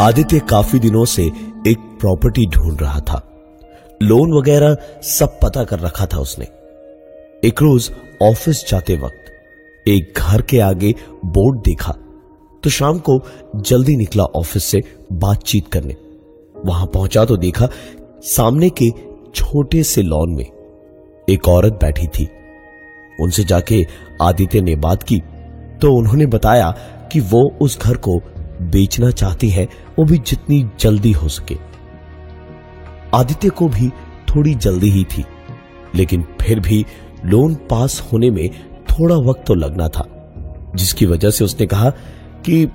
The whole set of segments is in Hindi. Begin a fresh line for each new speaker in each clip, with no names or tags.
आदित्य काफ़ी दिनों से एक प्रॉपर्टी ढूंढ रहा था। लोन वगैरह सब पता कर रखा था उसने। एक रोज ऑफ़िस जाते वक्त एक घर के आगे बोर्ड देखा तो शाम को जल्दी निकला ऑफ़िस से बातचीत करने। वहाँ पहुँचा तो देखा सामने के छोटे से लॉन में एक औरत बैठी थी। उनसे जाके आदित्य ने बात की तो उन्होंने बताया कि वो उस घर को बेचना चाहती है, वो भी जितनी जल्दी हो सके। आदित्य को भी थोड़ी जल्दी ही थी, लेकिन फिर भी लोन पास होने में थोड़ा वक्त तो लगना था, जिसकी वजह से उसने कहा कि,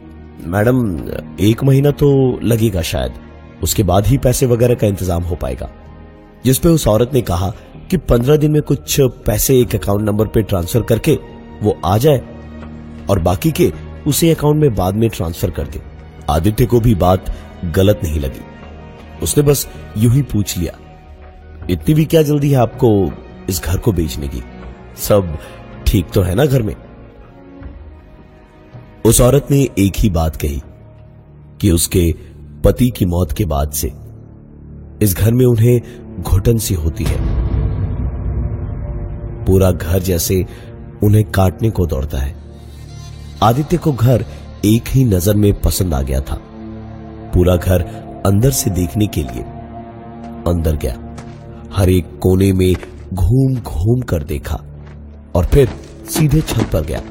मैडम, एक महीना तो लगेगा शायद, उसके बाद ही पैसे वगैरह का इंतज़ाम हो पाएगा। जिसपे उस औरत ने कहा कि पंद्रह दिन में कुछ पैसे एक अकाउंट नंबर पे ट्रांसफ़र करके वो आ जाए, और बाकी के उसे अकाउंट में बाद में ट्रांसफ़र कर दे। आदित्य को भी बात गलत नहीं लगी। उसने बस यूँ ही पूछ लिया, इतनी भी क्या जल्दी है आपको इस घर को बेचने की? सब ठीक तो है ना घर में? उस औरत ने एक ही बात कही, कि उसके पति की मौत के बाद से इस घर में उन्हें घुटन सी होती है। पूरा घर जैसे उन्हें काटने को दौड़ता है। आदित्य को घर एक ही नज़र में पसंद आ गया था। पूरा घर अंदर से देखने के लिए। अंदर गया। हर एक कोने में घूम घूम कर देखा। और फिर सीधे छत पर गया।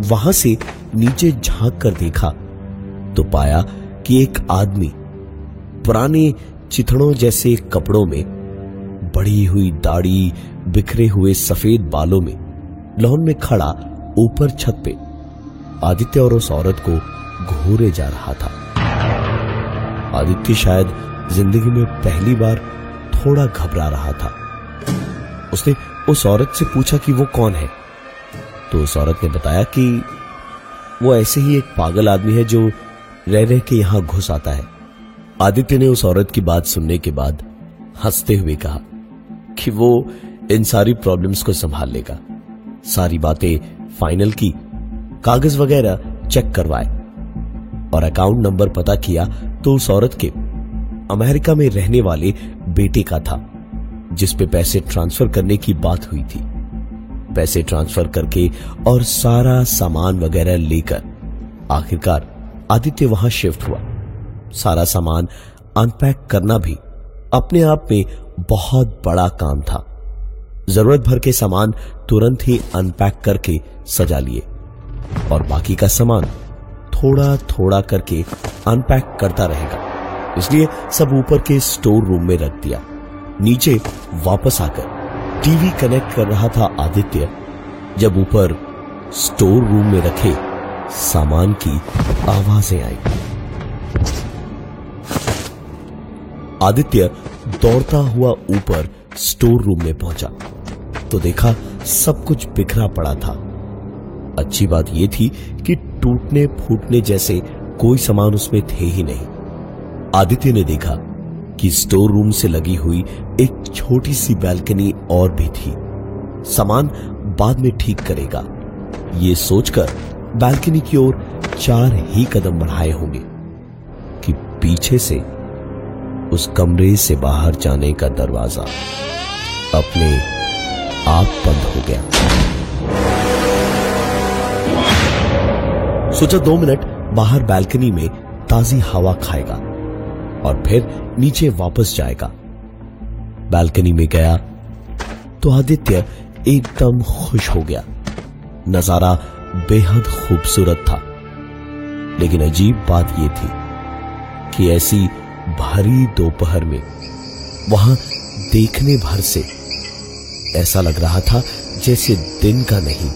वहाँ से नीचे झाँक कर देखा तो पाया कि एक आदमी पुराने चिथड़ों जैसे कपड़ों में बड़ी हुई दाढ़ी, बिखरे हुए सफ़ेद बालों में लॉन में खड़ा ऊपर छत पे आदित्य और उस औरत को घूरे जा रहा था। आदित्य शायद ज़िंदगी में पहली बार थोड़ा घबरा रहा था। उसने उस औरत से पूछा कि वो कौन है? तो उस औरत ने बताया कि वो ऐसे ही एक पागल आदमी है जो रह रह के यहाँ घुस आता है। आदित्य ने उस औरत की बात सुनने के बाद हँसते हुए कहा कि वो इन सारी प्रॉब्लम्स को संभाल लेगा। सारी बातें फाइनल की कागज़ वगैरह चेक करवाए। और अकाउंट नंबर पता किया तो उस औरत के अमेरिका में रहने वाले बेटे का था, जिस पे पैसे ट्रांसफ़र करने की बात हुई थी। पैसे ट्रांसफ़र करके और सारा सामान वगैरह लेकर आखिरकार आदित्य वहाँ शिफ्ट हुआ। सारा सामान अनपैक करना भी अपने आप में बहुत बड़ा काम था। ज़रूरत भर के सामान तुरंत ही अनपैक करके सजा लिए। और बाकी का सामान थोड़ा थोड़ा करके अनपैक करता रहेगा। इसलिए सब ऊपर के स्टोर रूम में रख दिया। नीचे वापस आकर टीवी कनेक्ट कर रहा था आदित्य, जब ऊपर स्टोर रूम में रखे सामान की आवाज़ें आई। आदित्य दौड़ता हुआ ऊपर स्टोर रूम में पहुँचा। तो देखा सब कुछ बिखरा पड़ा था। अच्छी बात यह थी कि टूटने फूटने जैसे कोई सामान उसमें थे ही नहीं। आदित्य ने देखा कि स्टोर रूम से लगी हुई एक छोटी सी बैल्कनी और भी थी। सामान बाद में ठीक करेगा। ये सोचकर बैल्कनी की ओर चार ही कदम बढ़ाए होंगे कि पीछे से उस कमरे से बाहर जाने का दरवाज़ा अपने आप बंद हो गया। सोचा दो मिनट बाहर बैल्कनी में ताजी हवा खाएगा और फिर नीचे वापस जाएगा। बैल्कनी में गया तो आदित्य एकदम खुश हो गया। नज़ारा बेहद खूबसूरत था। लेकिन अजीब बात यह थी कि ऐसी भारी दोपहर में वहाँ देखने भर से ऐसा लग रहा था जैसे दिन का नहीं,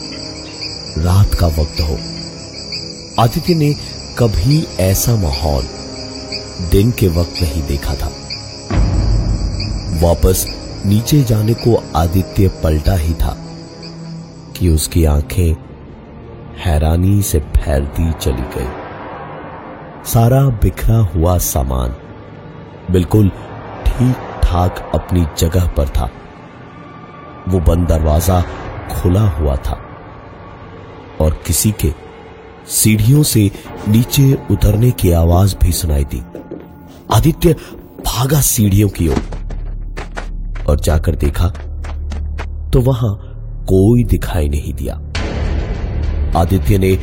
रात का वक्त हो। आदित्य ने कभी ऐसा माहौल दिन के वक्त नहीं देखा था। वापस नीचे जाने को आदित्य पलटा ही था कि उसकी आँखें हैरानी से फैलती चली गई। सारा बिखरा हुआ सामान बिल्कुल ठीक ठाक अपनी जगह पर था। वो बंद दरवाज़ा खुला हुआ था और किसी के सीढ़ियों से नीचे उतरने की आवाज़ भी सुनाई दी। आदित्य भागा सीढ़ियों की ओर और जाकर देखा तो वहाँ कोई दिखाई नहीं दिया। आदित्य ने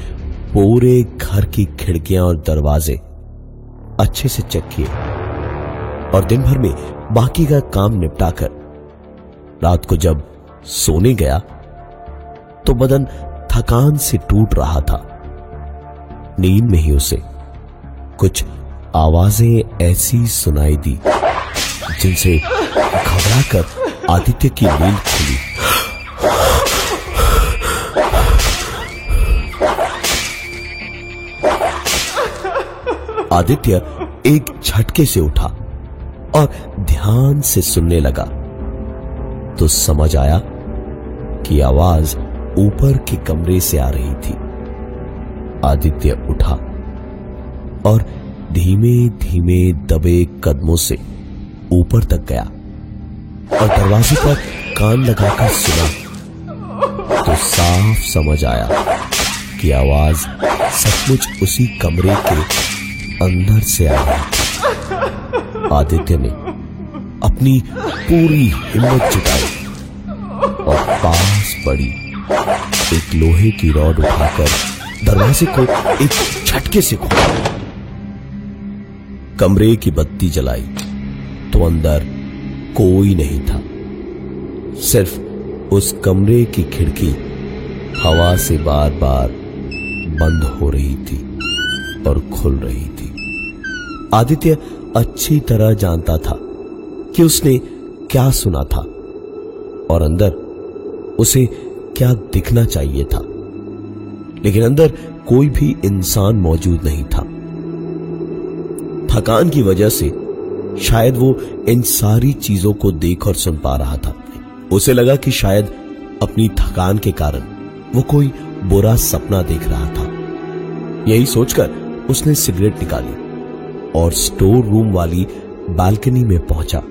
पूरे घर की खिड़कियाँ और दरवाजे अच्छे से चेक किए और दिन भर में बाकी का काम निपटाकर रात को जब सोने गया तो बदन थकान से टूट रहा था। नींद में ही उसे कुछ आवाज़ें ऐसी सुनाई दी, जिनसे घबराकर आदित्य की नींद खुली। आदित्य एक झटके से उठा और ध्यान से सुनने लगा। तो समझ आया कि आवाज़ ऊपर के कमरे से आ रही थी। आदित्य उठा और धीमे धीमे दबे कदमों से ऊपर तक गया और दरवाजे पर कान लगाकर सुना तो साफ़ समझ आया कि आवाज़ सचमुच उसी कमरे के अंदर से आ रही आदित्य ने अपनी पूरी हिम्मत जुटाई और पास पड़ी एक लोहे की रॉड उठाकर दरवाजे को एक झटके से खोला। कमरे की बत्ती जलाई तो अंदर कोई नहीं था। सिर्फ़ उस कमरे की खिड़की हवा से बार बार बंद हो रही थी और खुल रही थी। आदित्य अच्छी तरह जानता था कि उसने क्या सुना था और अंदर उसे क्या दिखना चाहिए था। लेकिन अंदर कोई भी इंसान मौजूद नहीं था। थकान की वजह से शायद वो इन सारी चीज़ों को देख और सुन पा रहा था। उसे लगा कि शायद अपनी थकान के कारण वो कोई बुरा सपना देख रहा था। यही सोचकर उसने सिगरेट निकाली और स्टोर रूम वाली बालकनी में पहुँचा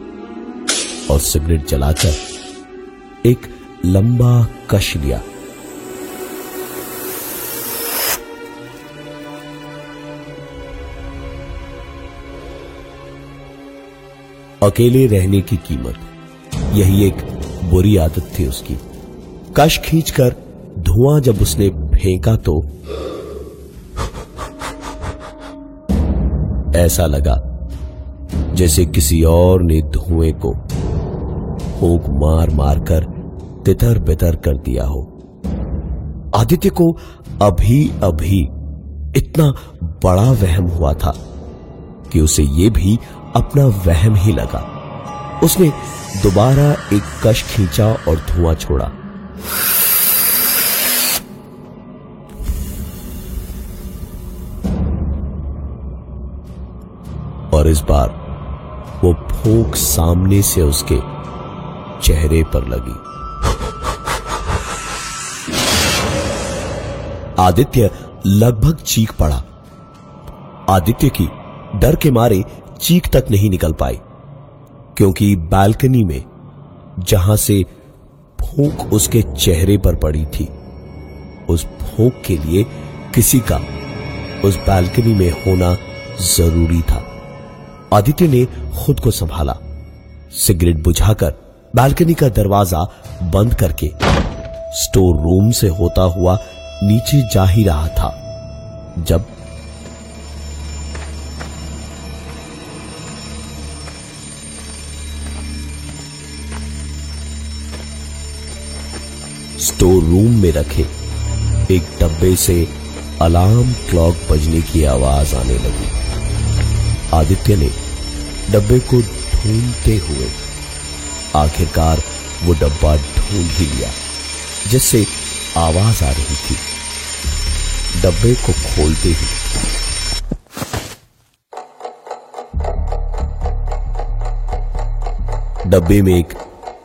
और सिगरेट जलाकर एक लंबा कश लिया। अकेले रहने की कीमत। यही एक बुरी आदत थी उसकी। कश खींचकर धुआँ जब उसने फेंका तो ऐसा लगा जैसे किसी और ने धुएँ को फूक मार मार कर तितर बितर कर दिया हो। आदित्य को अभी अभी इतना बड़ा वहम हुआ था। कि उसे यह भी अपना वहम ही लगा। उसने दोबारा एक कश खींचा और धुआँ छोड़ा। और इस बार वो फूक सामने से उसके चेहरे पर लगी। आदित्य लगभग चीख पड़ा। आदित्य की डर के मारे चीख तक नहीं निकल पाई क्योंकि बालकनी में, जहाँ से फूक उसके चेहरे पर पड़ी थी, उस फूक के लिए किसी का उस बालकनी में होना ज़रूरी था। आदित्य ने खुद को संभाला, सिगरेट बुझाकर बालकनी का दरवाज़ा बंद करके स्टोर रूम से होता हुआ नीचे जा ही रहा था, जब स्टोर रूम में रखे, एक डब्बे से अलार्म क्लॉक बजने की आवाज़ आने लगी। आदित्य ने डब्बे को ढूंढते हुए आखिरकार वो डब्बा ढूंढ ही लिया, जिससे आवाज़ आ रही थी। डब्बे को खोलते ही डब्बे में एक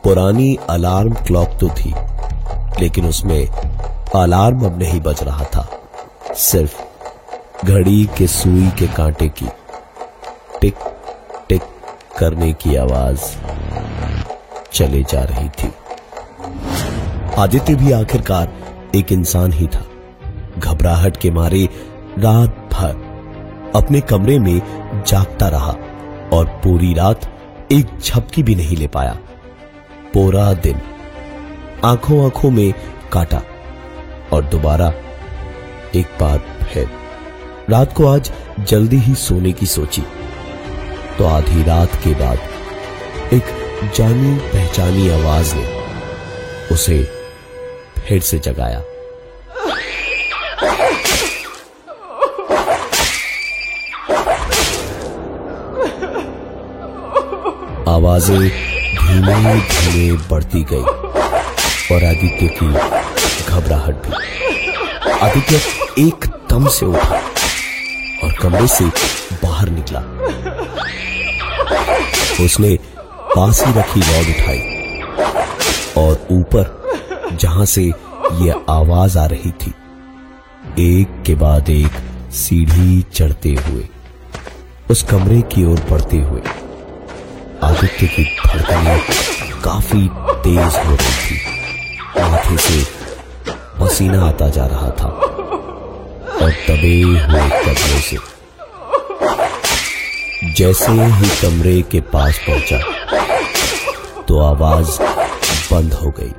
पुरानी अलार्म क्लॉक तो थी। लेकिन उसमें अलार्म अब नहीं बज रहा था। सिर्फ़ घड़ी के सुई के कांटे की टिक टिक करने की आवाज़ चले जा रही थी। आदित्य भी आखिरकार एक इंसान ही था। घबराहट के मारे रात भर अपने कमरे में जागता रहा और पूरी रात एक झपकी भी नहीं ले पाया। पूरा दिन आँखों आँखों में काटा और दोबारा एक बार फिर। रात को आज जल्दी ही सोने की सोची। तो आधी रात के बाद एक जानी पहचानी आवाज़ ने उसे फिर से जगाया। आवाज़ें धीमे धीमे बढ़ती गई। और आदित्य की घबराहट भी। आदित्य एकदम से उठा और कमरे से बाहर निकला। उसने पास ही रखी रॉड उठाई और ऊपर, जहाँ से यह आवाज़ आ रही थी, एक के बाद एक सीढ़ी चढ़ते हुए, उस कमरे की ओर बढ़ते हुए, आदित्य की धड़कनें काफ़ी तेज हो रही थी। माथे से पसीना आता जा रहा था और दबे हुए कदमों से। जैसे ही कमरे के पास पहुँचा तो आवाज़ बंद हो गई।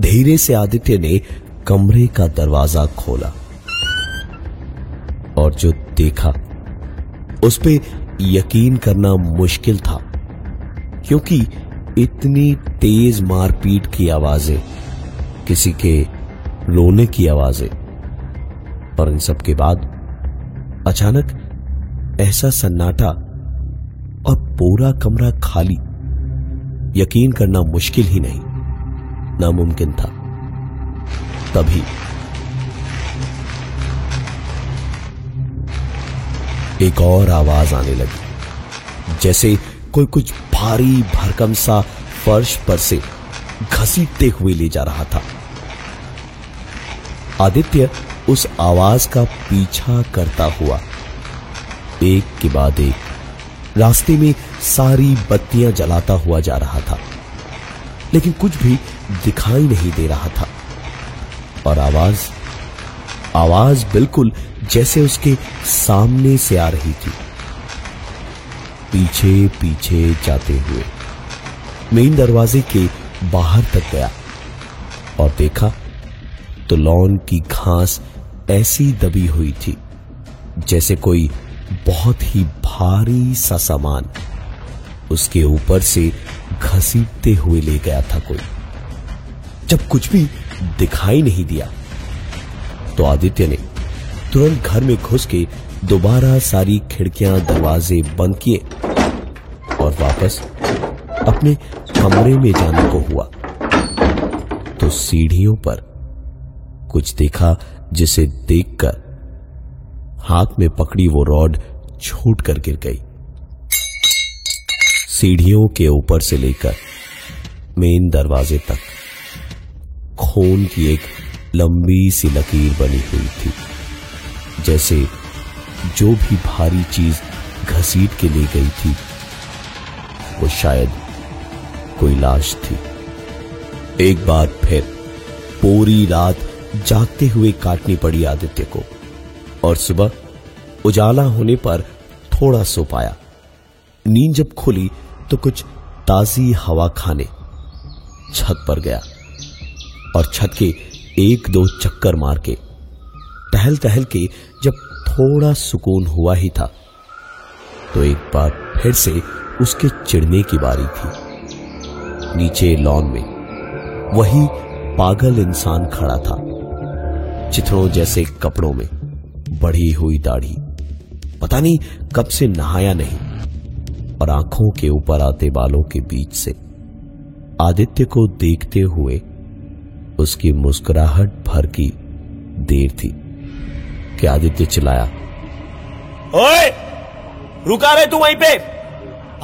धीरे से आदित्य ने कमरे का दरवाज़ा खोला और जो देखा, उस पर यकीन करना मुश्किल था, क्योंकि इतनी तेज मारपीट की आवाज़ें, किसी के रोने की आवाज़ें। और इन सब के बाद अचानक ऐसा सन्नाटा और पूरा कमरा खाली, यकीन करना मुश्किल ही नहीं, नामुमकिन था। तभी एक और आवाज़ आने लगी, जैसे कोई कुछ भारी भरकम सा फर्श पर से घसीटते हुए ले जा रहा था। आदित्य उस आवाज़ का पीछा करता हुआ एक के बाद एक रास्ते में सारी बत्तियाँ जलाता हुआ जा रहा था, लेकिन कुछ भी दिखाई नहीं दे रहा था। और आवाज़ आवाज़ बिल्कुल जैसे उसके सामने से आ रही थी। पीछे पीछे जाते हुए मेन दरवाजे के बाहर तक गया और देखा तो लॉन की घास ऐसी दबी हुई थी जैसे कोई बहुत ही भारी सा सामान उसके ऊपर से घसीटते हुए ले गया था कोई। जब कुछ भी दिखाई नहीं दिया तो आदित्य ने तुरंत घर में घुस के दोबारा सारी खिड़कियाँ, दरवाजे बंद किए और वापस अपने कमरे में जाने को हुआ। तो सीढ़ियों पर कुछ देखा जिसे देखकर हाथ में पकड़ी वो रॉड छूट कर गिर गई। सीढ़ियों के ऊपर से लेकर मेन दरवाजे तक खून की एक लंबी सी लकीर बनी हुई थी, जैसे जो भी भारी चीज़ घसीट के ले गई थी, वो शायद कोई लाश थी। एक बार फिर पूरी रात जागते हुए काटनी पड़ी आदित्य को और सुबह उजाला होने पर थोड़ा सो पाया। नींद जब खुली तो कुछ ताजी हवा खाने छत पर गया और छत के एक दो चक्कर मार के टहल टहल के थोड़ा सुकून हुआ ही था। तो एक बार फिर से उसके चिड़ने की बारी थी। नीचे लॉन में वही पागल इंसान खड़ा था। चित्रों जैसे कपड़ों में बढ़ी हुई दाढ़ी। पता नहीं कब से नहाया नहीं, और आँखों के ऊपर आते बालों के बीच से आदित्य को देखते हुए उसकी मुस्कुराहट भर की देर थी। कि आदित्य चिल्लाया
ओए रुका रहे तू वहीं पे।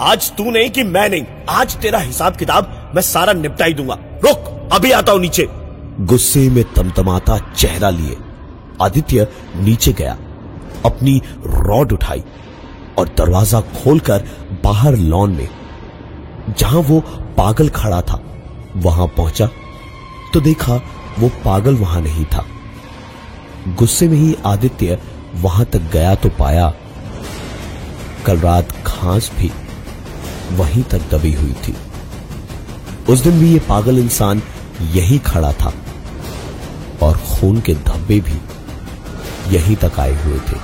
आज तू नहीं कि मैं नहीं आज तेरा हिसाब किताब मैं सारा निपटाई दूँगा। रुक अभी आता हूँ नीचे।
गुस्से में तमतमाता चेहरा लिए आदित्य नीचे गया अपनी रॉड उठाई और दरवाज़ा खोलकर बाहर लॉन में जहाँ वो पागल खड़ा था वहाँ पहुँचा। तो देखा वो पागल वहाँ नहीं था। गुस्से में ही आदित्य वहाँ तक गया तो पाया। कल रात घास भी वहीं तक दबी हुई थी। उस दिन भी ये पागल इंसान यही खड़ा था और खून के धब्बे भी यहीं तक आए हुए थे।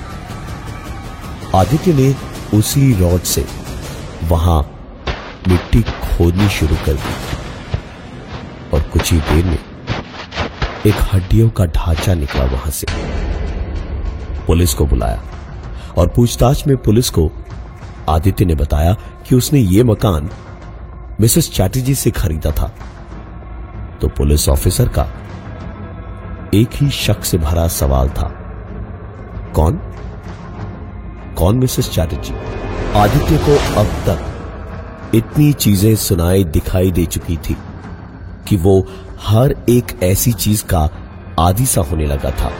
आदित्य ने उसी रॉड से वहाँ मिट्टी खोदनी शुरू कर दी और कुछ ही देर में एक हड्डियों का ढांचा निकला वहाँ से। पुलिस को बुलाया और पूछताछ में पुलिस को आदित्य ने बताया कि उसने ये मकान मिसेस चैटर्जी से खरीदा था। तो पुलिस ऑफिसर का एक ही शक से भरा सवाल था। कौन? कौन मिसेस चैटर्जी? आदित्य को अब तक इतनी चीज़ें सुनाई दिखाई दे चुकी थी कि वो हर एक ऐसी चीज़ का आदि सा होने लगा था,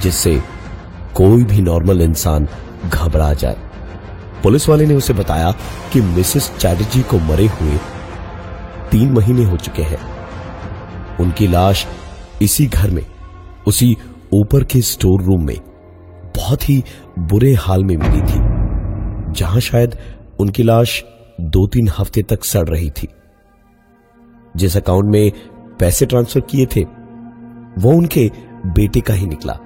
जिससे कोई भी नॉर्मल इंसान घबरा जाए। पुलिस वाले ने उसे बताया कि मिसेस चैटर्जी को मरे हुए तीन महीने हो चुके हैं। उनकी लाश इसी घर में, उसी ऊपर के स्टोर रूम में बहुत ही बुरे हाल में मिली थी, जहाँ शायद उनकी लाश दो तीन हफ़्ते तक सड़ रही थी। जिस अकाउंट में पैसे ट्रांसफ़र किए थे, वो उनके बेटे का ही निकला।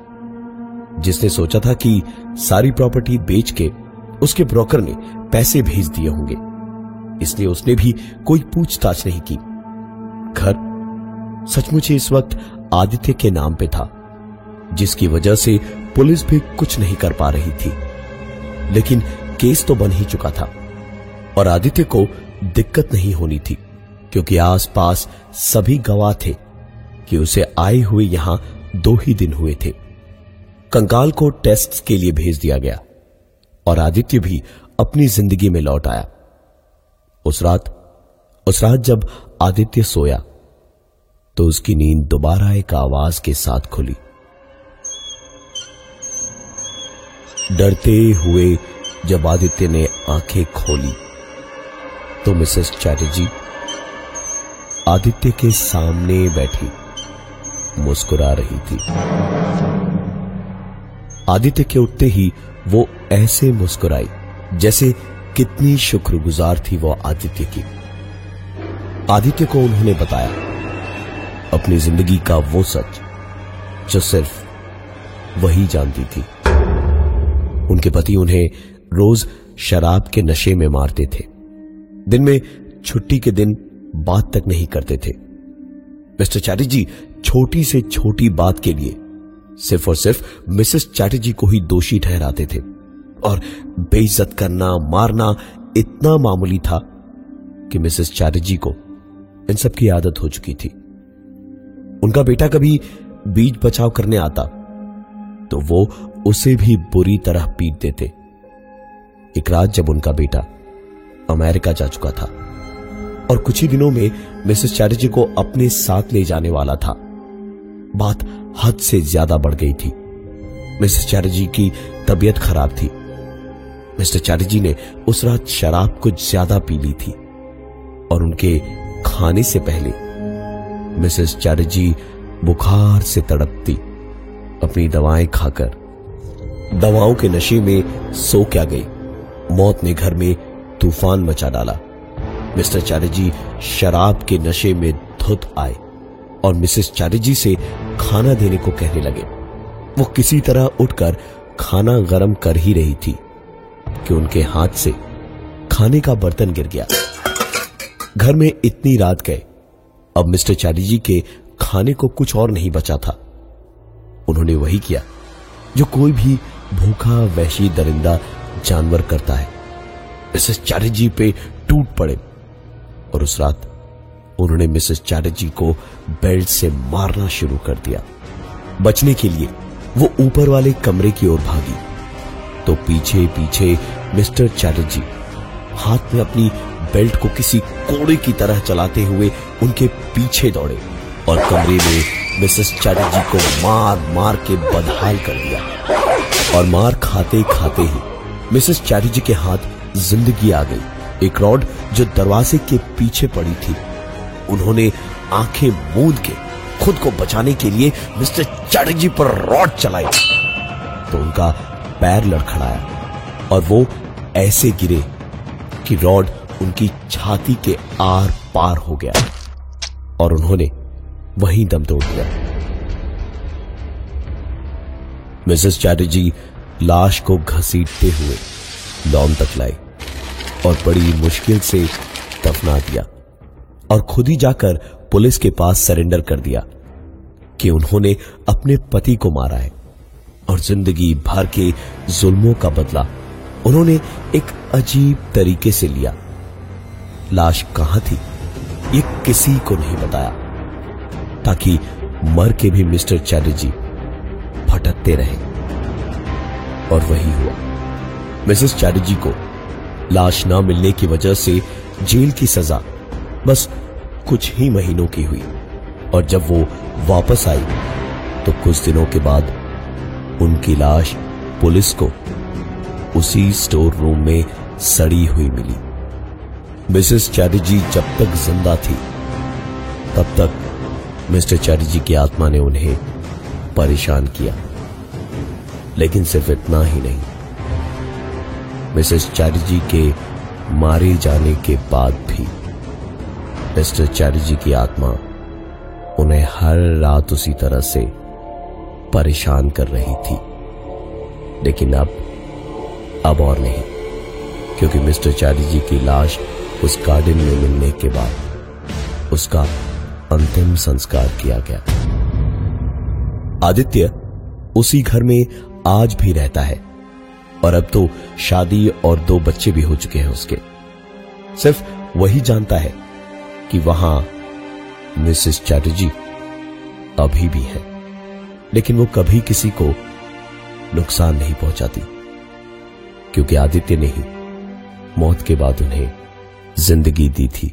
जिसने सोचा था कि सारी प्रॉपर्टी बेच के उसके ब्रोकर ने पैसे भेज दिए होंगे। इसलिए उसने भी कोई पूछताछ नहीं की। घर सचमुच इस वक्त आदित्य के नाम पे था, जिसकी वजह से पुलिस भी कुछ नहीं कर पा रही थी। लेकिन केस तो बन ही चुका था, और आदित्य को दिक्कत नहीं होनी थी। क्योंकि आसपास सभी गवाह थे कि उसे आए हुए यहाँ दो ही दिन हुए थे। कंकाल को टेस्ट के लिए भेज दिया गया और आदित्य भी अपनी ज़िंदगी में लौट आया। उस रात उस रात जब आदित्य सोया तो उसकी नींद दोबारा एक आवाज़ के साथ खुली। डरते हुए जब आदित्य ने आँखें खोली तो मिसेस चैटर्जी आदित्य के सामने बैठी, मुस्कुरा रही थी। आदित्य के उठते ही वो ऐसे मुस्कुराई, जैसे कितनी शुक्रगुजार थी वो आदित्य की। आदित्य को उन्होंने बताया, अपनी ज़िंदगी का वो सच, जो सिर्फ़ वही जानती थी। उनके पति उन्हें रोज शराब के नशे में मारते थे। दिन में छुट्टी के दिन बात तक नहीं करते थे। मिस्टर चैटर्जी, छोटी से छोटी बात के लिए सिर्फ़ और सिर्फ़ मिसेस चैटर्जी को ही दोषी ठहराते थे। और बेइज्जत करना, मारना इतना मामूली था कि मिसेस चैटर्जी को इन सब की आदत हो चुकी थी। उनका बेटा कभी बीज बचाव करने आता तो वो उसे भी बुरी तरह पीट देते एक रात जब उनका बेटा अमेरिका जा चुका था और कुछ ही दिनों में मिसेस चैटर्जी को अपने साथ ले जाने वाला था। बात हद से ज़्यादा बढ़ गई थी। मिसेस चैटर्जी की तबीयत खराब थी। मिस्टर चैटर्जी ने उस रात शराब कुछ ज़्यादा पी ली थी। और उनके खाने से पहले मिसेस चैटर्जी बुखार से तड़पती, अपनी दवाएँ खाकर दवाओं के नशे में सो क्या गई। मौत ने घर में तूफ़ान मचा डाला। मिस्टर चैटर्जी शराब के नशे में धुत आए और मिसेस चैटर्जी से खाना देने को कहने लगे। वो किसी तरह उठकर खाना गरम कर ही रही थी कि उनके हाथ से खाने का बर्तन गिर गया। घर में इतनी रात गए। अब मिस्टर चैटर्जी के खाने को कुछ और नहीं बचा था। उन्होंने वही किया जो कोई भी भूखा वैशी दरिंदा जानवर करता है। मिसेस चैटर्जी पे टूट पड़े। और उस रात उन्होंने मिसेस चैटर्जी को बेल्ट से मारना शुरू कर दिया। बचने के लिए वो ऊपर वाले कमरे की ओर भागी। तो पीछे पीछे मिस्टर चैटर्जी हाथ में अपनी बेल्ट को किसी कोड़े की तरह चलाते हुए उनके पीछे दौड़े और कमरे में मिसेस चैटर्जी को मार मार के बदहाल कर दिया। और मार खाते खाते ही मिसेस चैटर्जी के हाथ ज़िंदगी आ गई। एक रॉड जो दरवाजे के पीछे पड़ी थी। उन्होंने आँखें मूंद के खुद को बचाने के लिए मिस्टर चैटर्जी पर रॉड चलाई तो उनका पैर लड़खड़ाया और वो ऐसे गिरे कि रॉड उनकी छाती के आर पार हो गया और उन्होंने वहीं दम तोड़ दिया। मिसेस चैटर्जी लाश को घसीटते हुए लॉन तक लाई और बड़ी मुश्किल से दफना दिया और खुद ही जाकर पुलिस के पास सरेंडर कर दिया कि उन्होंने अपने पति को मारा है और ज़िंदगी भर के जुल्मों का बदला उन्होंने एक अजीब तरीके से लिया। लाश कहाँ थी, ये किसी को नहीं बताया, ताकि मर के भी मिस्टर चैटर्जी भटकते रहे। और वही हुआ। मिसेस चैटर्जी को लाश न मिलने की वजह से जेल की सजा बस कुछ ही महीनों की हुई। और जब वो वापस आई तो कुछ दिनों के बाद उनकी लाश पुलिस को उसी स्टोर रूम में सड़ी हुई मिली। मिसेस चैटर्जी जब तक ज़िंदा थी, तब तक मिस्टर चैटर्जी की आत्मा ने उन्हें परेशान किया। लेकिन सिर्फ़ इतना ही नहीं मिसेस चैटर्जी के मारे जाने के बाद भी मिस्टर चैटर्जी की आत्मा उन्हें हर रात उसी तरह से परेशान कर रही थी। लेकिन अब अब और नहीं, क्योंकि मिस्टर चैटर्जी की लाश उस गार्डन में मिलने के बाद उसका अंतिम संस्कार किया गया। आदित्य उसी घर में आज भी रहता है। और अब तो शादी और दो बच्चे भी हो चुके हैं उसके। सिर्फ़ वही जानता है कि वहाँ मिसेस चैटर्जी अभी भी है। लेकिन वो कभी किसी को नुकसान नहीं पहुंचाती, क्योंकि आदित्य ने ही मौत के बाद उन्हें ज़िंदगी दी थी।